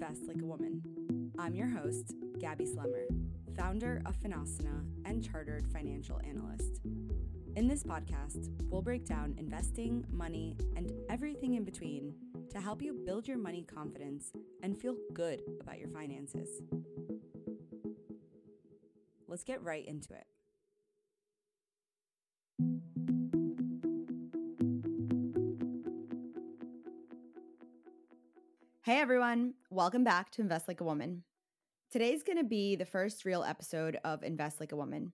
Invest Like a Woman. I'm your host, Gabi Slemmer, founder of Finasana and chartered financial analyst. In this podcast, we'll break down investing, money, and everything in between to help you build your money confidence and feel good about your finances. Let's get right into it. Hey everyone, welcome back to Invest Like a Woman. Today's going to be the first real episode of Invest Like a Woman.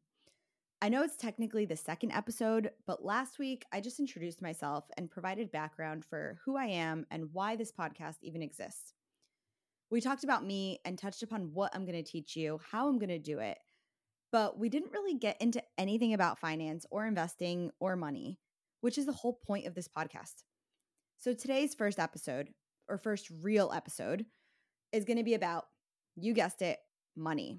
I know it's technically the second episode, but last week I just introduced myself and provided background for who I am and why this podcast even exists. We talked about me and touched upon what I'm going to teach you, how I'm going to do it, but we didn't really get into anything about finance or investing or money, which is the whole point of this podcast. So today's first episode, or first real episode is going to be about, you guessed it, money.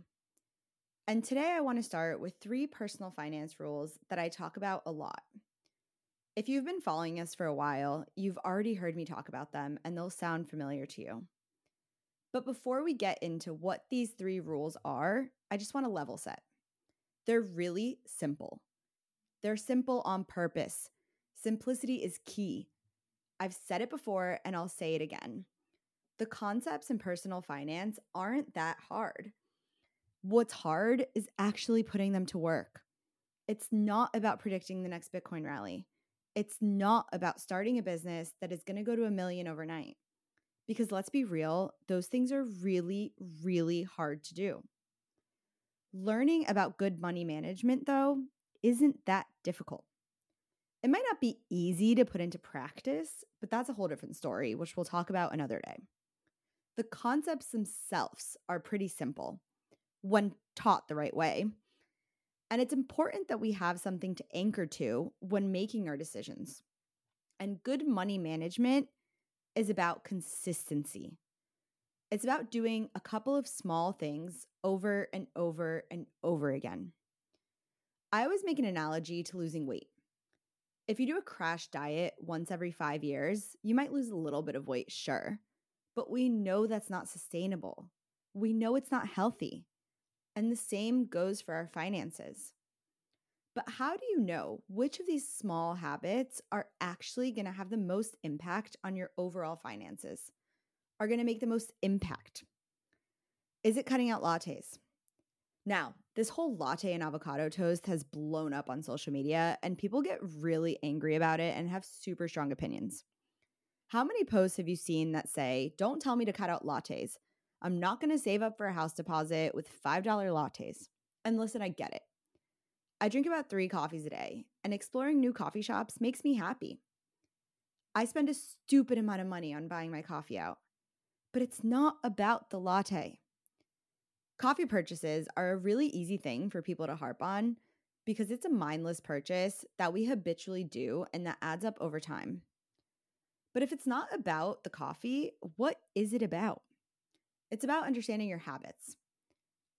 And today I want to start with three personal finance rules that I talk about a lot. If you've been following us for a while, you've already heard me talk about them and they'll sound familiar to you. But before we get into what these three rules are, I just want to level set. They're really simple. They're simple on purpose. Simplicity is key. I've said it before and I'll say it again. The concepts in personal finance aren't that hard. What's hard is actually putting them to work. It's not about predicting the next Bitcoin rally. It's not about starting a business that is going to go to a million overnight. Because let's be real, those things are really, really hard to do. Learning about good money management, though, isn't that difficult. It might not be easy to put into practice, but that's a whole different story, which we'll talk about another day. The concepts themselves are pretty simple when taught the right way. And it's important that we have something to anchor to when making our decisions. And good money management is about consistency. It's about doing a couple of small things over and over and over again. I always make an analogy to losing weight. If you do a crash diet once every five years, you might lose a little bit of weight, sure. But we know that's not sustainable. We know it's not healthy. And the same goes for our finances. But how do you know which of these small habits are actually going to have the most impact on your overall finances? Are going to make the most impact? Is it cutting out lattes? Now, this whole latte and avocado toast has blown up on social media, and people get really angry about it and have super strong opinions. How many posts have you seen that say, Don't tell me to cut out lattes? I'm not going to save up for a house deposit with $5 lattes. And listen, I get it. I drink about three coffees a day, and exploring new coffee shops makes me happy. I spend a stupid amount of money on buying my coffee out, but it's not about the latte. Coffee purchases are a really easy thing for people to harp on because it's a mindless purchase that we habitually do and that adds up over time. But if it's not about the coffee, what is it about? It's about understanding your habits.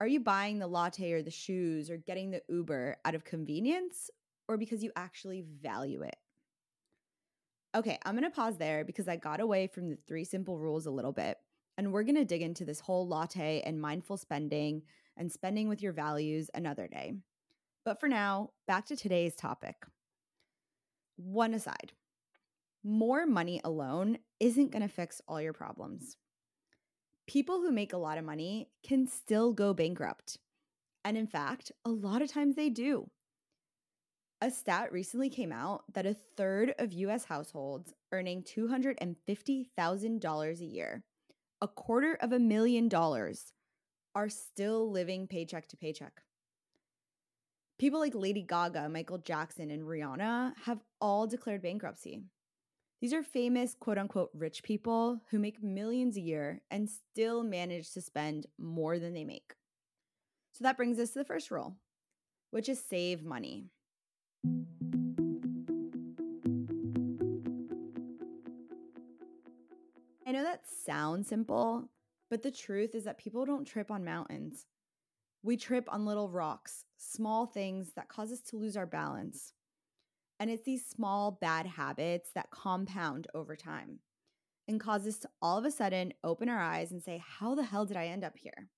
Are you buying the latte or the shoes or getting the Uber out of convenience or because you actually value it? Okay, I'm gonna pause there because I got away from the three simple rules a little bit and we're to dig into this whole latte and mindful spending and spending with your values another day. But for now, back to today's topic. One aside more money alone isn't going to fix all your problems. People who make a lot of money can still go bankrupt. And in fact, a lot of times they do. A stat recently came out that a third of US households earning $250,000 a year a quarter of a million dollars are still living paycheck to paycheck. People like Lady Gaga, Michael Jackson, and Rihanna have all declared bankruptcy. These are famous quote unquote rich people who make millions a year and still manage to spend more than they make. So that brings us to the first rule, which is save money. I know that sounds simple, but the truth is that people don't trip on mountains. We trip on little rocks, small things that cause us to lose our balance. And it's these small bad habits that compound over time. and cause us to all of a sudden open our eyes and say, How the hell did I end up here?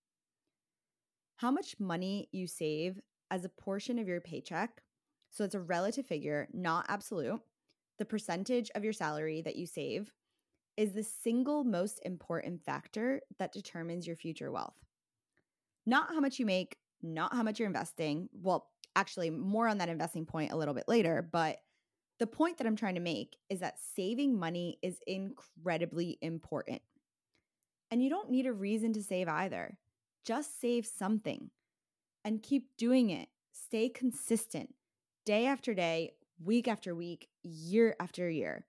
How much money you save as a portion of your paycheck, so it's a relative figure, not absolute, the percentage of your salary that you save is the single most important factor that determines your future wealth. Not how much you make, not how much you're investing. Well, actually, more on that investing point a little bit later, but the point that I'm trying to make is that saving money is incredibly important. And you don't need a reason to save either. Just save something and keep doing it. Stay consistent day after day, week after week, year after year.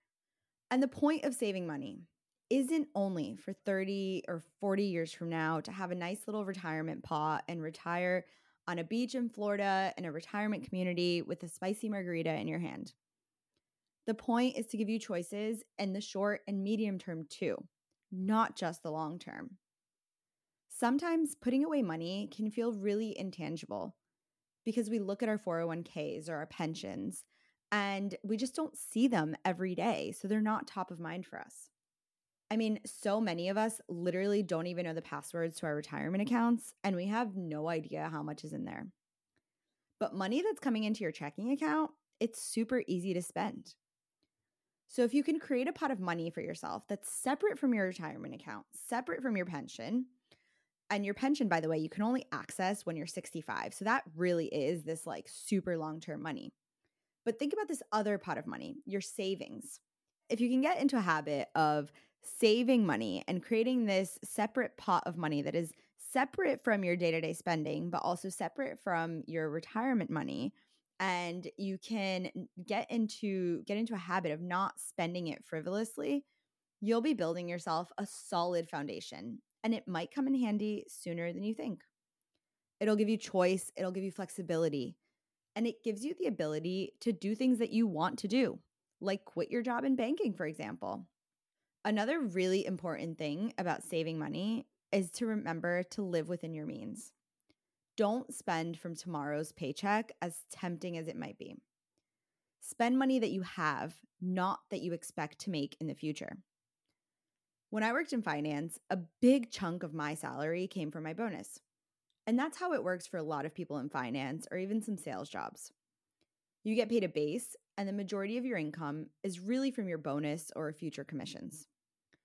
And the point of saving money isn't only for 30 or 40 years from now to have a nice little retirement pot and retire on a beach in Florida in a retirement community with a spicy margarita in your hand. The point is to give you choices in the short and medium term too, not just the long term. Sometimes putting away money can feel really intangible because we look at our 401ks or our pensions and we just don't see them every day. So they're not top of mind for us. I mean, so many of us literally don't even know the passwords to our retirement accounts, and we have no idea how much is in there. But money that's coming into your checking account, it's super easy to spend. So if you can create a pot of money for yourself that's separate from your retirement account, separate from your pension, and your pension, by the way, you can only access when you're 65. So that really is this like super long term money. But think about this other pot of money, your savings. If you can get into a habit of saving money and creating this separate pot of money that is separate from your day to day spending, but also separate from your retirement money, and you can get into get into a habit of not spending it frivolously. You'll be building yourself a solid foundation and it might come in handy sooner than you think. It'll give you choice it'll give you flexibility and it gives you the ability to do things that you want to do like quit your job in banking for example another really important thing about saving money is to remember to live within your means don't spend from tomorrow's paycheck, as tempting as it might be. Spend money that you have, not that you expect to make in the future. When I worked in finance, a big chunk of my salary came from my bonus. And that's how it works for a lot of people in finance or even some sales jobs. You get paid a base, and the majority of your income is really from your bonus or future commissions. Mm-hmm.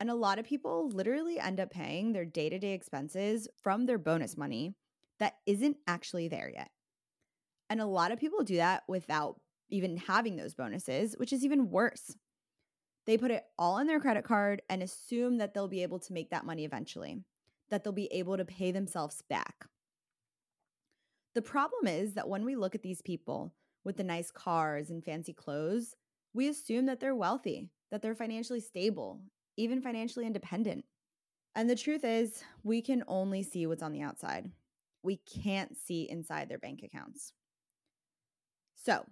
And a lot of people literally end up paying their day to day expenses from their bonus money that isn't actually there yet. And a lot of people do that without even having those bonuses, which is even worse. They put it all on their credit card and assume that they'll be able to make that money eventually, that they'll be able to pay themselves back. The problem is that when we look at these people with the nice cars and fancy clothes, we assume that they're wealthy, that they're financially stable, even financially independent. And the truth is, we can only see what's on the outside we can't see inside their bank accounts. So,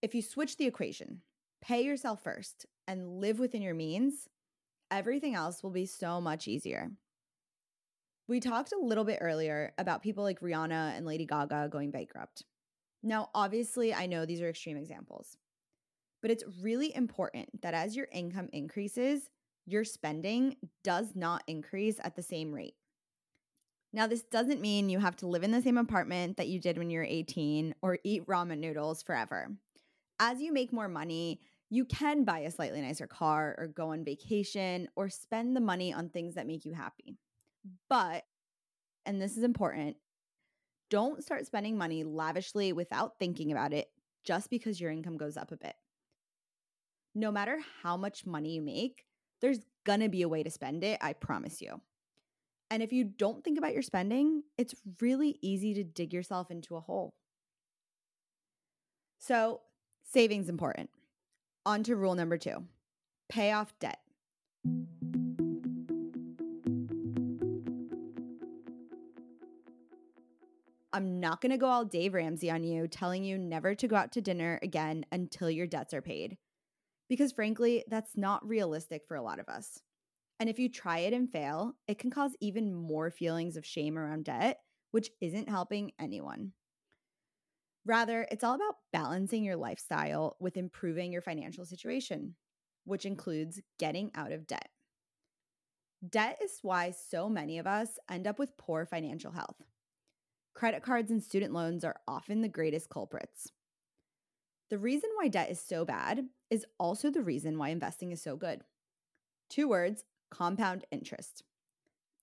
if you switch the equation, pay yourself first and live within your means, everything else will be so much easier. We talked a little bit earlier about people like Rihanna and Lady Gaga going bankrupt. Now, obviously, I know these are extreme examples, but it's really important that as your income increases, your spending does not increase at the same rate. Now, this doesn't mean you have to live in the same apartment that you did when you were 18 or eat ramen noodles forever. As you make more money, you can buy a slightly nicer car or go on vacation or spend the money on things that make you happy. But, and this is important, don't start spending money lavishly without thinking about it just because your income goes up a bit. No matter how much money you make, there's gonna be a way to spend it, I promise you. And if you don't think about your spending, it's really easy to dig yourself into a hole. So, savings important. On to rule number two pay off debt. I'm not going to go all Dave Ramsey on you, telling you never to go out to dinner again until your debts are paid. Because frankly, that's not realistic for a lot of us. And if you try it and fail, it can cause even more feelings of shame around debt, which isn't helping anyone. Rather, it's all about balancing your lifestyle with improving your financial situation. which includes getting out of debt. Debt is why so many of us end up with poor financial health. Credit cards and student loans are often the greatest culprits. The reason why debt is so bad is also the reason why investing is so good. Two words compound interest.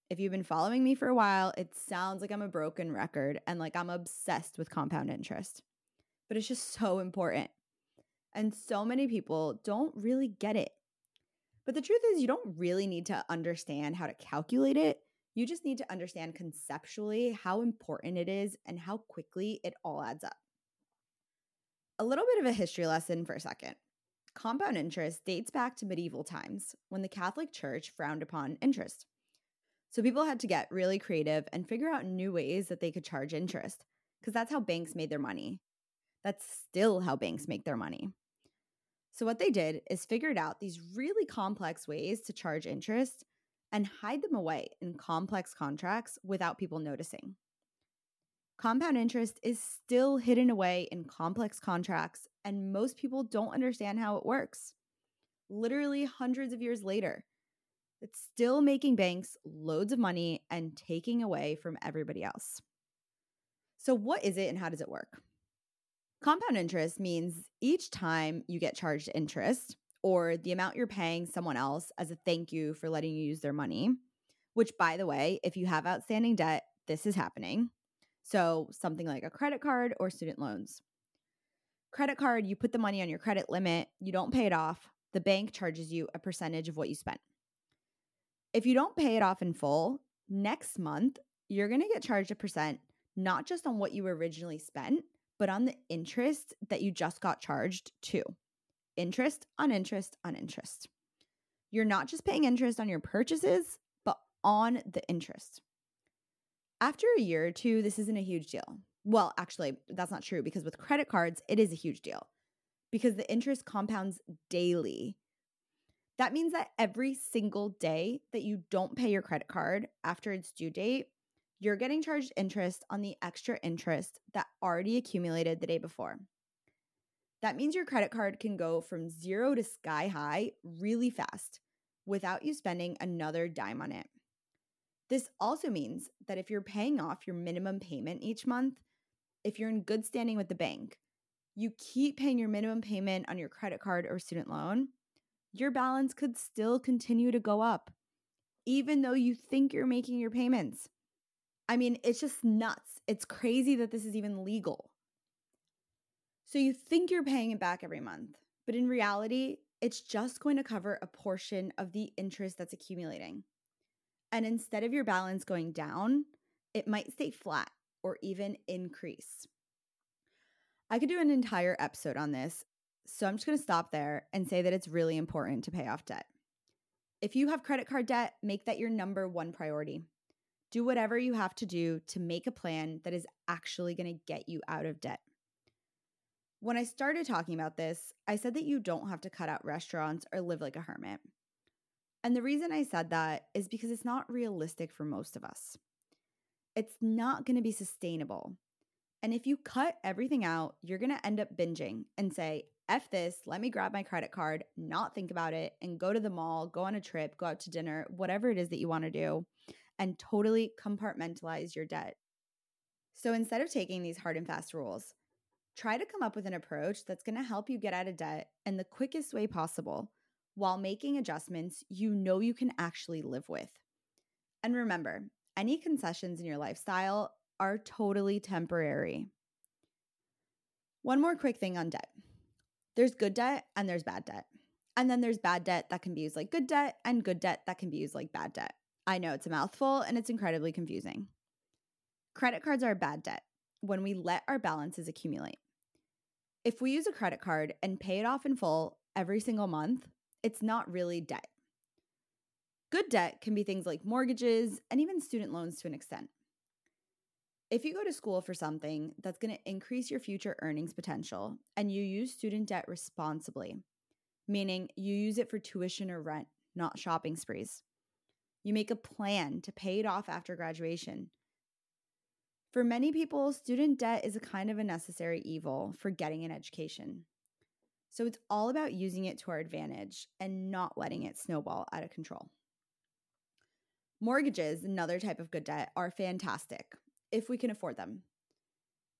If you've been following me for a while, it sounds like I'm a broken record and like I'm obsessed with compound interest. But it's just so important. And so many people don't really get it. But the truth is, you don't really need to understand how to calculate it. You just need to understand conceptually how important it is and how quickly it all adds up. A little bit of a history lesson for a second. Compound interest dates back to medieval times when the Catholic Church frowned upon interest. So people had to get really creative and figure out new ways that they could charge interest, because that's how banks made their money. That's still how banks make their money. So, what they did is figured out these really complex ways to charge interest and hide them away in complex contracts without people noticing. Compound interest is still hidden away in complex contracts, and most people don't understand how it works. Literally hundreds of years later, it's still making banks loads of money and taking away from everybody else. So, what is it and how does it work? Compound interest means each time you get charged interest or the amount you're paying someone else as a thank you for letting you use their money, which, by the way, if you have outstanding debt, this is happening. So, something like a credit card or student loans. Credit card, you put the money on your credit limit, you don't pay it off, the bank charges you a percentage of what you spent. If you don't pay it off in full, next month, you're to get charged a percent, not just on what you originally spent, but on the interest that you just got charged to. Interest on interest on interest. You're not just paying interest on your purchases, but on the interest. After a year or two, this isn't a huge deal. Well, actually, that's not true because with credit cards, it is a huge deal because the interest compounds daily. That means that every single day that you don't pay your credit card after its due date, you're getting charged interest on the extra interest that already accumulated the day before. That means your credit card can go from zero to sky high really fast without you spending another dime on it. This also means that if you're paying off your minimum payment each month, if you're in good standing with the bank, you keep paying your minimum payment on your credit card or student loan, your balance could still continue to go up, even though you think you're making your payments. I mean, it's just nuts. It's crazy that this is even legal. So you think you're paying it back every month, but in reality, it's just going to cover a portion of the interest that's accumulating. And instead of your balance going down, it might stay flat or even increase. I could do an entire episode on this, so I'm just going to stop there and say that it's really important to pay off debt. If you have credit card debt, make that your number one priority. Do whatever you have to do to make a plan that is actually going to get you out of debt. When I started talking about this, I said that you don't have to cut out restaurants or live like a hermit. And the reason I said that is because it's not realistic for most of us. It's not going to be sustainable. And if you cut everything out, you're going to end up binging and say, F this, let me grab my credit card, not think about it, and go to the mall, go on a trip, go out to dinner, whatever it is that you want to do and totally compartmentalize your debt. So instead of taking these hard and fast rules, try to come up with an approach that's going to help you get out of debt in the quickest way possible while making adjustments you know you can actually live with. And remember, any concessions in your lifestyle are totally temporary. One more quick thing on debt there's good debt and there's bad debt. And then there's bad debt that can be used like good debt and good debt that can be used like bad debt. I know it's a mouthful and it's incredibly confusing. Credit cards are bad debt when we let our balances accumulate. If we use a credit card and pay it off in full every single month, it's not really debt. Good debt can be things like mortgages and even student loans to an extent. If you go to school for something that's going to increase your future earnings potential and you use student debt responsibly, meaning you use it for tuition or rent, not shopping sprees, you make a plan to pay it off after graduation. For many people, student debt is a kind of a necessary evil for getting an education. So it's all about using it to our advantage and not letting it snowball out of control. Mortgages, another type of good debt, are fantastic if we can afford them.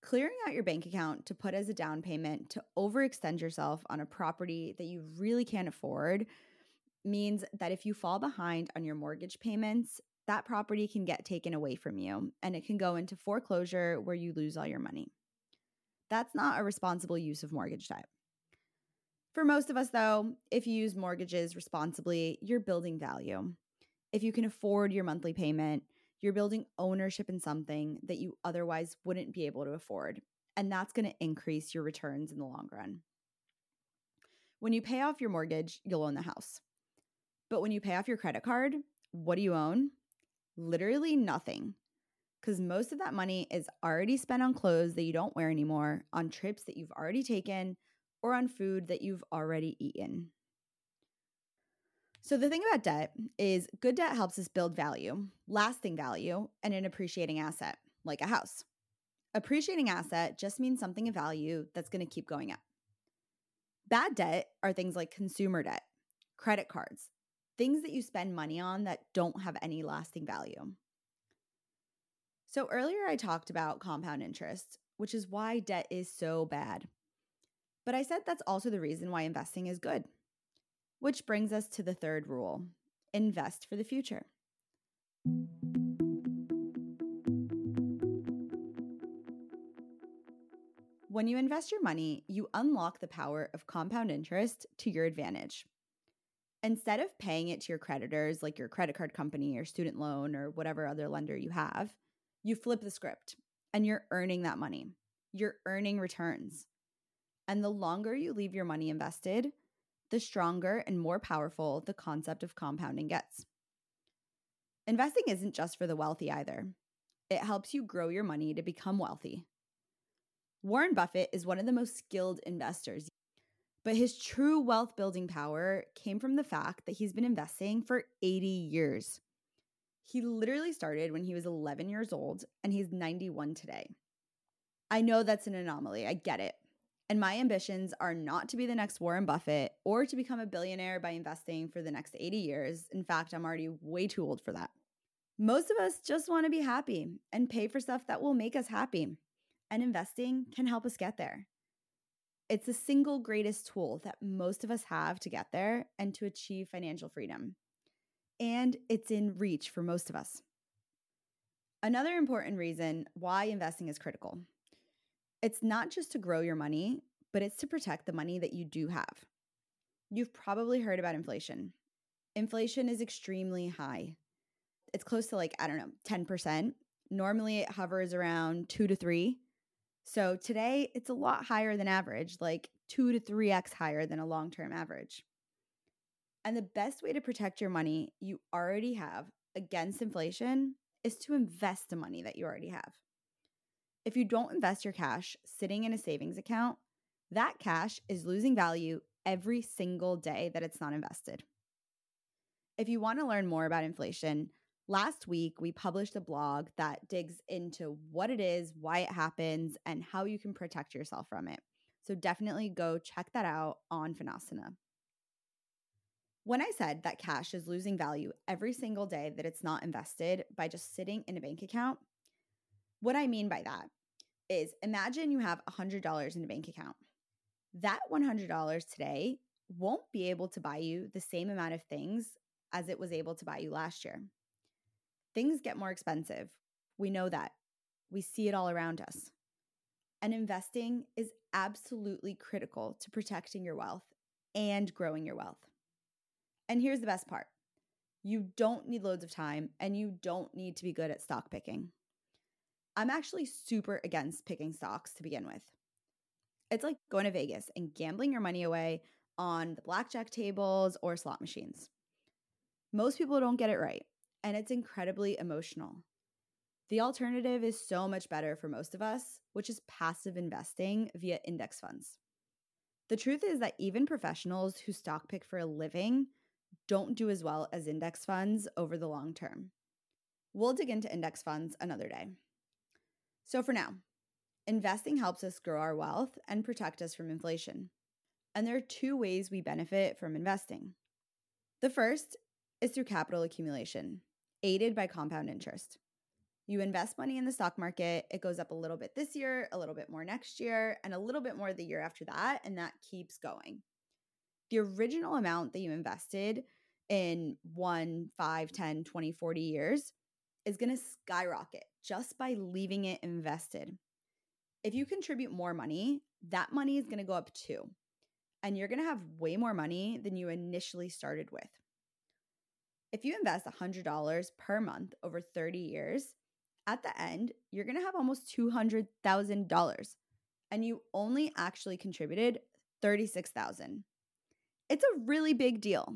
Clearing out your bank account to put as a down payment to overextend yourself on a property that you really can't afford means that if you fall behind on your mortgage payments, that property can get taken away from you and it can go into foreclosure where you lose all your money. That's not a responsible use of mortgage debt. For most of us, though, if you use mortgages responsibly, you're building value. If you can afford your monthly payment, you're building ownership in something that you otherwise wouldn't be able to afford. And that's going to increase your returns in the long run. When you pay off your mortgage, you'll own the house. But when you pay off your credit card, what do you own? Literally nothing. Because most of that money is already spent on clothes that you don't wear anymore, on trips that you've already taken, or on food that you've already eaten. So, the thing about debt is good debt helps us build value, lasting value, and an appreciating asset, like a house. Appreciating asset just means something of value that's going to keep going up. Bad debt are things like consumer debt, credit cards, things that you spend money on that don't have any lasting value. So, earlier I talked about compound interest, which is why debt is so bad. But I said that's also the reason why investing is good. Which brings us to the third rule invest for the future. When you invest your money, you unlock the power of compound interest to your advantage. Instead of paying it to your creditors, like your credit card company or student loan or whatever other lender you have, you flip the script and you're earning that money. You're earning returns. And the longer you leave your money invested, the stronger and more powerful the concept of compounding gets. Investing isn't just for the wealthy either, it helps you grow your money to become wealthy. Warren Buffett is one of the most skilled investors, but his true wealth building power came from the fact that he's been investing for 80 years. He literally started when he was 11 years old and he's 91 today. I know that's an anomaly, I get it. And my ambitions are not to be the next Warren Buffett or to become a billionaire by investing for the next 80 years. In fact, I'm already way too old for that. Most of us just want to be happy and pay for stuff that will make us happy. And investing can help us get there. It's the single greatest tool that most of us have to get there and to achieve financial freedom. And it's in reach for most of us. Another important reason why investing is critical it's not just to grow your money, but it's to protect the money that you do have. You've probably heard about inflation. Inflation is extremely high. It's close to like, I don't know, 10%. Normally it hovers around 2 to 3. So today it's a lot higher than average, like 2 to 3x higher than a long-term average. And the best way to protect your money you already have against inflation is to invest the money that you already have. If you don't invest your cash sitting in a savings account, that cash is losing value every single day that it's not invested. If you want to learn more about inflation, last week we published a blog that digs into what it is, why it happens, and how you can protect yourself from it. So definitely go check that out on Finasana. When I said that cash is losing value every single day that it's not invested by just sitting in a bank account, what I mean by that is imagine you have $100 in a bank account. That $100 today won't be able to buy you the same amount of things as it was able to buy you last year. Things get more expensive. We know that. We see it all around us. And investing is absolutely critical to protecting your wealth and growing your wealth. And here's the best part you don't need loads of time and you don't need to be good at stock picking. I'm actually super against picking stocks to begin with. It's like going to Vegas and gambling your money away on the blackjack tables or slot machines. Most people don't get it right, and it's incredibly emotional. The alternative is so much better for most of us, which is passive investing via index funds. The truth is that even professionals who stock pick for a living don't do as well as index funds over the long term. We'll dig into index funds another day. So, for now, investing helps us grow our wealth and protect us from inflation. And there are two ways we benefit from investing. The first is through capital accumulation, aided by compound interest. You invest money in the stock market, it goes up a little bit this year, a little bit more next year, and a little bit more the year after that, and that keeps going. The original amount that you invested in one, five, 10, 20, 40 years is going to skyrocket just by leaving it invested. If you contribute more money, that money is going to go up too. And you're going to have way more money than you initially started with. If you invest $100 per month over 30 years, at the end, you're going to have almost $200,000 and you only actually contributed 36,000. It's a really big deal.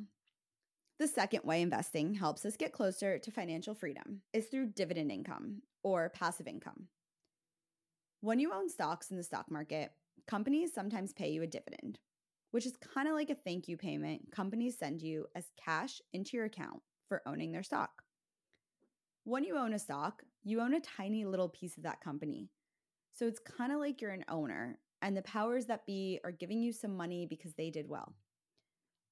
The second way investing helps us get closer to financial freedom is through dividend income or passive income. When you own stocks in the stock market, companies sometimes pay you a dividend, which is kind of like a thank you payment companies send you as cash into your account for owning their stock. When you own a stock, you own a tiny little piece of that company. So it's kind of like you're an owner, and the powers that be are giving you some money because they did well.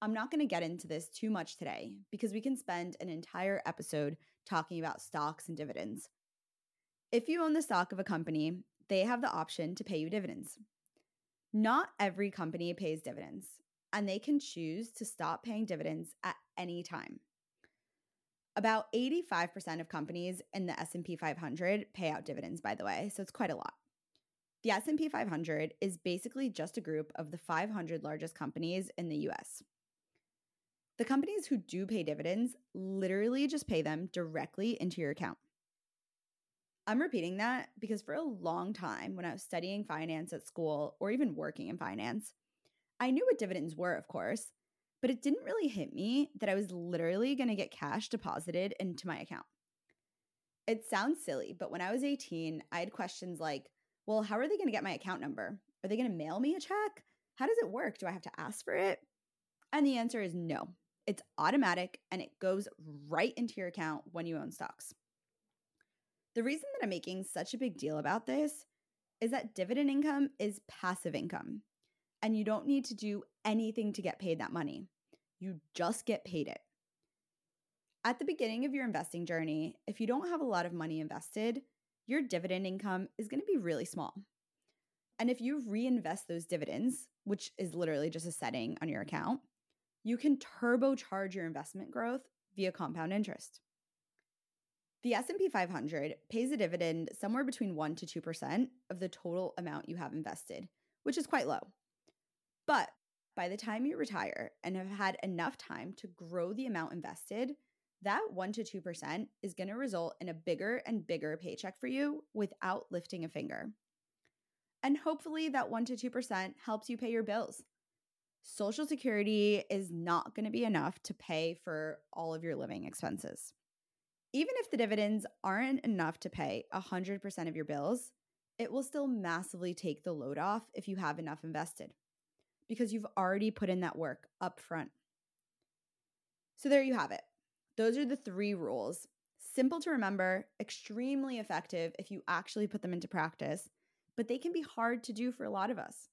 I'm not going to get into this too much today because we can spend an entire episode talking about stocks and dividends. If you own the stock of a company, they have the option to pay you dividends. Not every company pays dividends, and they can choose to stop paying dividends at any time. About 85% of companies in the S&P 500 pay out dividends by the way, so it's quite a lot. The S&P 500 is basically just a group of the 500 largest companies in the US. The companies who do pay dividends literally just pay them directly into your account. I'm repeating that because for a long time, when I was studying finance at school or even working in finance, I knew what dividends were, of course, but it didn't really hit me that I was literally going to get cash deposited into my account. It sounds silly, but when I was 18, I had questions like, well, how are they going to get my account number? Are they going to mail me a check? How does it work? Do I have to ask for it? And the answer is no. It's automatic and it goes right into your account when you own stocks. The reason that I'm making such a big deal about this is that dividend income is passive income, and you don't need to do anything to get paid that money. You just get paid it. At the beginning of your investing journey, if you don't have a lot of money invested, your dividend income is going to be really small. And if you reinvest those dividends, which is literally just a setting on your account, you can turbocharge your investment growth via compound interest. The S&P 500 pays a dividend somewhere between 1 to 2% of the total amount you have invested, which is quite low. But by the time you retire and have had enough time to grow the amount invested, that 1 to 2% is going to result in a bigger and bigger paycheck for you without lifting a finger. And hopefully that 1 to 2% helps you pay your bills Social Security is not going to be enough to pay for all of your living expenses. Even if the dividends aren't enough to pay 100% of your bills, it will still massively take the load off if you have enough invested because you've already put in that work up front. So there you have it. Those are the three rules. Simple to remember, extremely effective if you actually put them into practice, but they can be hard to do for a lot of us.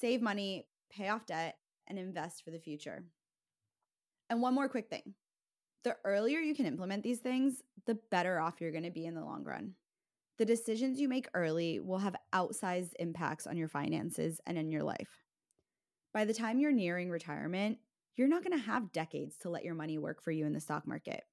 Save money, pay off debt, and invest for the future. And one more quick thing the earlier you can implement these things, the better off you're going to be in the long run. The decisions you make early will have outsized impacts on your finances and in your life. By the time you're nearing retirement, you're not going to have decades to let your money work for you in the stock market.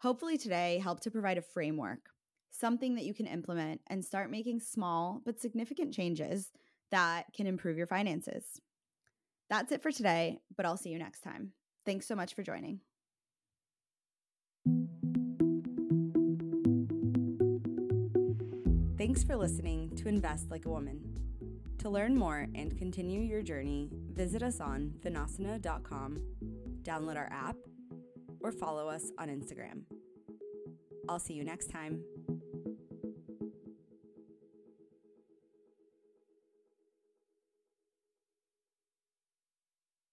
Hopefully, today helped to provide a framework, something that you can implement and start making small but significant changes that can improve your finances. That's it for today, but I'll see you next time. Thanks so much for joining. Thanks for listening to Invest Like a Woman. To learn more and continue your journey, visit us on finasana.com, download our app, or follow us on Instagram. I'll see you next time.